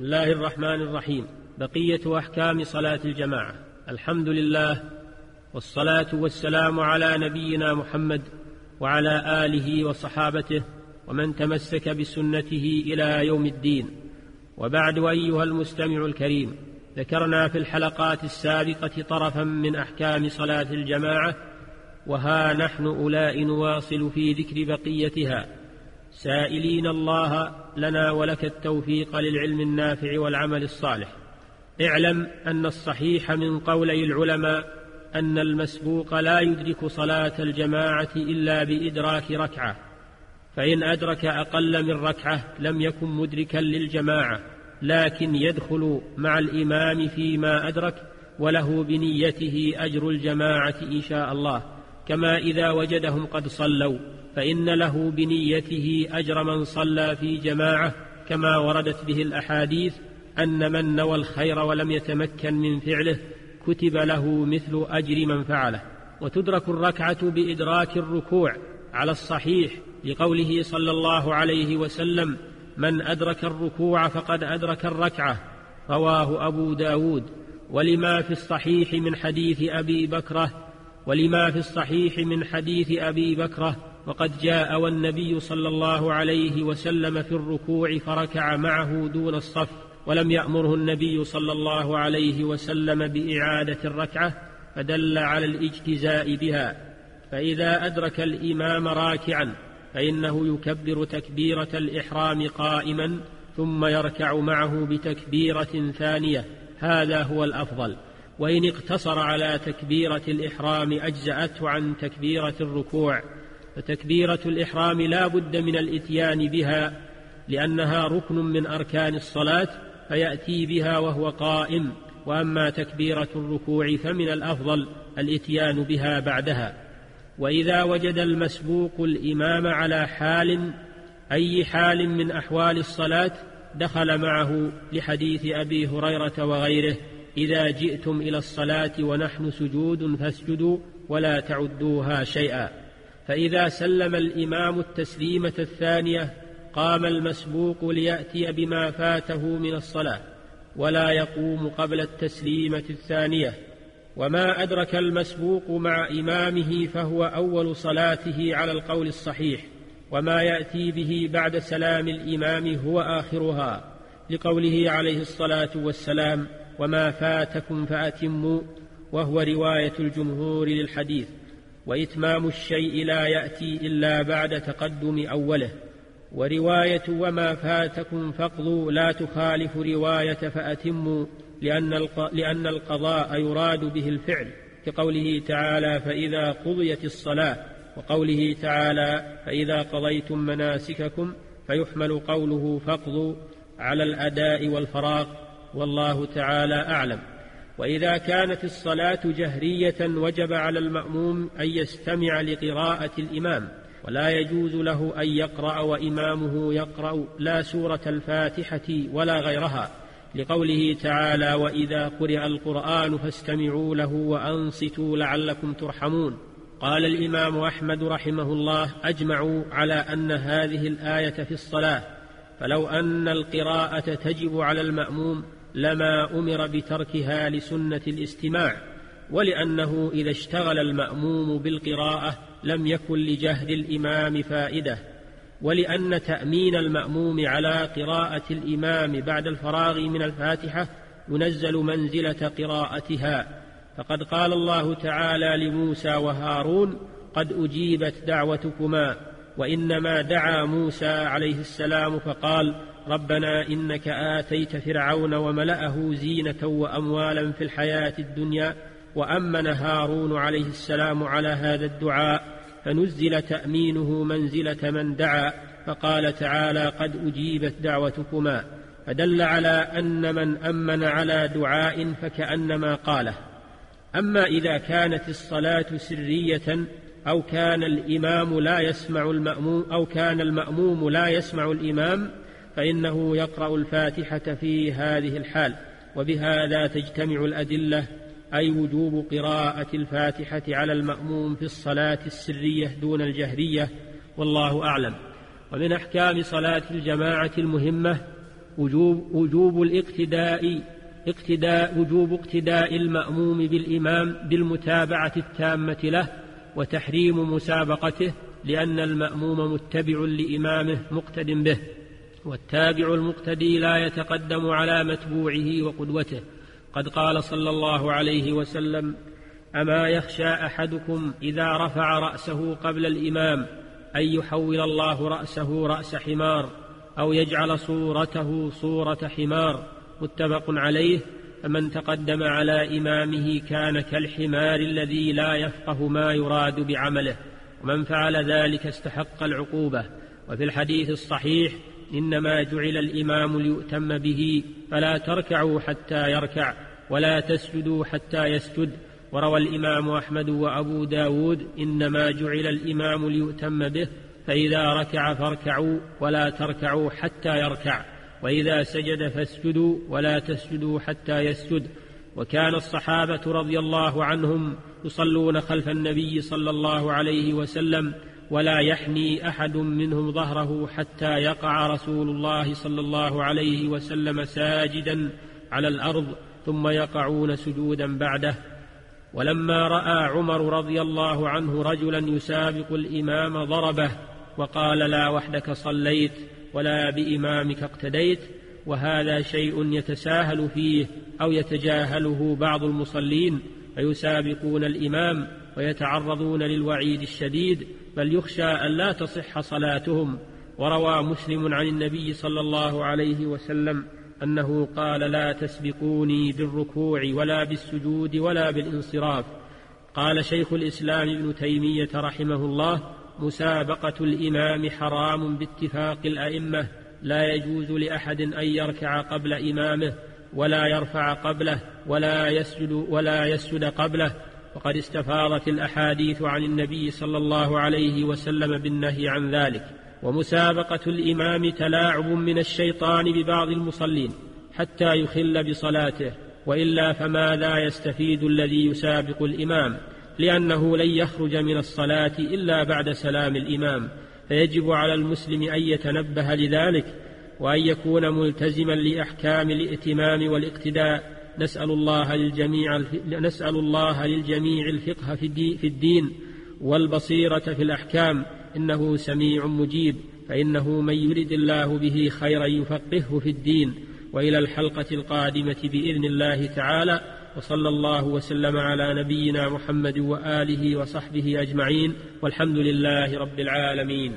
بسم الله الرحمن الرحيم. بقية أحكام صلاة الجماعة. الحمد لله والصلاة والسلام على نبينا محمد وعلى آله وصحابته ومن تمسك بسنته إلى يوم الدين. وبعد أيها المستمع الكريم ذكرنا في الحلقات السابقة طرفا من أحكام صلاة الجماعة وها نحن أولاء نواصل في ذكر بقيتها. سائلين الله لنا ولك التوفيق للعلم النافع والعمل الصالح. اعلم أن الصحيح من قولي العلماء أن المسبوق لا يدرك صلاة الجماعة إلا بإدراك ركعة فإن أدرك أقل من ركعة لم يكن مدركا للجماعة لكن يدخل مع الإمام فيما أدرك وله بنيته أجر الجماعة إن شاء الله. كما إذا وجدهم قد صلوا فإن له بنيته أجر من صلى في جماعة كما وردت به الأحاديث أن من نوى الخير ولم يتمكن من فعله كتب له مثل أجر من فعله. وتدرك الركعة بإدراك الركوع على الصحيح لقوله صلى الله عليه وسلم من أدرك الركوع فقد أدرك الركعة رواه أبو داود. ولما في الصحيح من حديث أبي بكرة ولما في الصحيح من حديث أبي بكرة وقد جاء والنبي صلى الله عليه وسلم في الركوع فركع معه دون الصف ولم يأمره النبي صلى الله عليه وسلم بإعادة الركعة فدل على الاجتزاء بها. فإذا أدرك الإمام راكعا فإنه يكبر تكبيرة الإحرام قائما ثم يركع معه بتكبيرة ثانية. هذا هو الأفضل. وإن اقتصر على تكبيرة الإحرام أجزأته عن تكبيرة الركوع فتكبيرة الإحرام لا بد من الإتيان بها لأنها ركن من أركان الصلاة فيأتي بها وهو قائم وأما تكبيرة الركوع فمن الأفضل الإتيان بها بعدها. وإذا وجد المسبوق الإمام على حال أي حال من أحوال الصلاة دخل معه لحديث أبي هريرة وغيره. إذا جئتم إلى الصلاة ونحن سجود فاسجدوا ولا تعدوها شيئا. فإذا سلم الإمام التسليمة الثانية قام المسبوق ليأتي بما فاته من الصلاة ولا يقوم قبل التسليمة الثانية. وما أدرك المسبوق مع إمامه فهو أول صلاته على القول الصحيح وما يأتي به بعد سلام الإمام هو آخرها لقوله عليه الصلاة والسلام وما فاتكم فأتموا وهو رواية الجمهور للحديث وإتمام الشيء لا يأتي إلا بعد تقدم أوله. ورواية وما فاتكم فاقضوا لا تخالف رواية فأتموا لأن, القضاء يراد به الفعل كقوله تعالى فإذا قضيت الصلاة وقوله تعالى فإذا قضيتم مناسككم فيحمل قوله فاقضوا على الأداء والفراغ. والله تعالى أعلم. وإذا كانت الصلاة جهرية وجب على المأموم أن يستمع لقراءة الإمام ولا يجوز له أن يقرأ وإمامه يقرأ لا سورة الفاتحة ولا غيرها لقوله تعالى وإذا قرئ القرآن فاستمعوا له وأنصتوا لعلكم ترحمون قال الإمام أحمد رحمه الله أجمعوا على أن هذه الآية في الصلاة فلو أن القراءة تجب على المأموم لما أمر بتركها لسنة الاستماع ولأنه إذا اشتغل المأموم بالقراءة لم يكن لجهر الإمام فائدة ولأن تأمين المأموم على قراءة الإمام بعد الفراغ من الفاتحة ينزل منزلة قراءتها. فقد قال الله تعالى لموسى وهارون قد أجيبت دعوتكما وإنما دعا موسى عليه السلام فقال ربنا إنك آتيت فرعون وملأه زينة وأموالا في الحياة الدنيا وأمن هارون عليه السلام على هذا الدعاء فنزل تأمينه منزلة من دعا فقال تعالى قد أجيبت دعوتكما فدل على أن من أمن على دعاء فكأنما قاله أما إذا كانت الصلاة سرية أو كان الإمام لا يسمع المأموم أو كان المأموم لا يسمع الإمام فإنه يقرأ الفاتحة في هذه الحال. وبهذا تجتمع الأدلة أي وجوب قراءة الفاتحة على المأموم في الصلاة السرية دون الجهرية والله أعلم. ومن أحكام صلاة الجماعة المهمة وجوب, وجوب الاقتداء اقتداء وجوب اقتداء المأموم بالإمام بالمتابعة التامة له وتحريم مسابقته لأن المأموم متبع لإمامه مقتد به والتابع المقتدي لا يتقدم على متبوعه وقدوته. قد قال صلى الله عليه وسلم أما يخشى أحدكم إذا رفع رأسه قبل الإمام أن يحول الله رأسه رأس حمار أو يجعل صورته صورة حمار متفق عليه. فمن تقدم على إمامه كان كالحمار الذي لا يفقه ما يراد بعمله ومن فعل ذلك استحق العقوبة. وفي الحديث الصحيح إنما جعل الإمام ليؤتم به فلا تركعوا حتى يركع ولا تسجدوا حتى يسجد. وروى الإمام أحمد وأبو داود إنما جعل الإمام ليؤتم به فإذا ركع فاركعوا ولا تركعوا حتى يركع. وإذا سجد فاسجدوا ولا تسجدوا حتى يسجد. وكان الصحابة رضي الله عنهم يصلون خلف النبي صلى الله عليه وسلم ولا يحني أحد منهم ظهره حتى يقع رسول الله صلى الله عليه وسلم ساجدا على الأرض ثم يقعون سجودا بعده. ولما رأى عمر رضي الله عنه رجلا يسابق الإمام ضربه وقال لا وحدك صليت. ولا بإمامك اقتديت وهذا شيء يتساهل فيه أو يتجاهله بعض المصلين فيسابقون الإمام ويتعرضون للوعيد الشديد بل يخشى أن لا تصح صلاتهم. وروى مسلم عن النبي صلى الله عليه وسلم أنه قال لا تسبقوني بالركوع ولا بالسجود ولا بالانصراف قال شيخ الإسلام ابن تيمية رحمه الله مسابقة الإمام حرام باتفاق الأئمة لا يجوز لأحد أن يركع قبل إمامه ولا يرفع قبله ولا يسجد ولا يسجد قبله. وقد استفاضت الأحاديث عن النبي صلى الله عليه وسلم بالنهي عن ذلك. ومسابقة الإمام تلاعب من الشيطان ببعض المصلين حتى يخل بصلاته وإلا فماذا يستفيد الذي يسابق الإمام. لأنه لن يخرج من الصلاة إلا بعد سلام الإمام فيجب على المسلم أن يتنبه لذلك وأن يكون ملتزما لأحكام الائتمام والاقتداء. نسأل الله للجميع نسأل الله للجميع الفقه في الدين والبصيرة في الأحكام. إنه سميع مجيب فإنه من يرد الله به خيرا يفقهه في الدين. وإلى الحلقة القادمة بإذن الله تعالى. وصلى الله وسلم على نبينا محمد وآله وصحبه أجمعين والحمد لله رب العالمين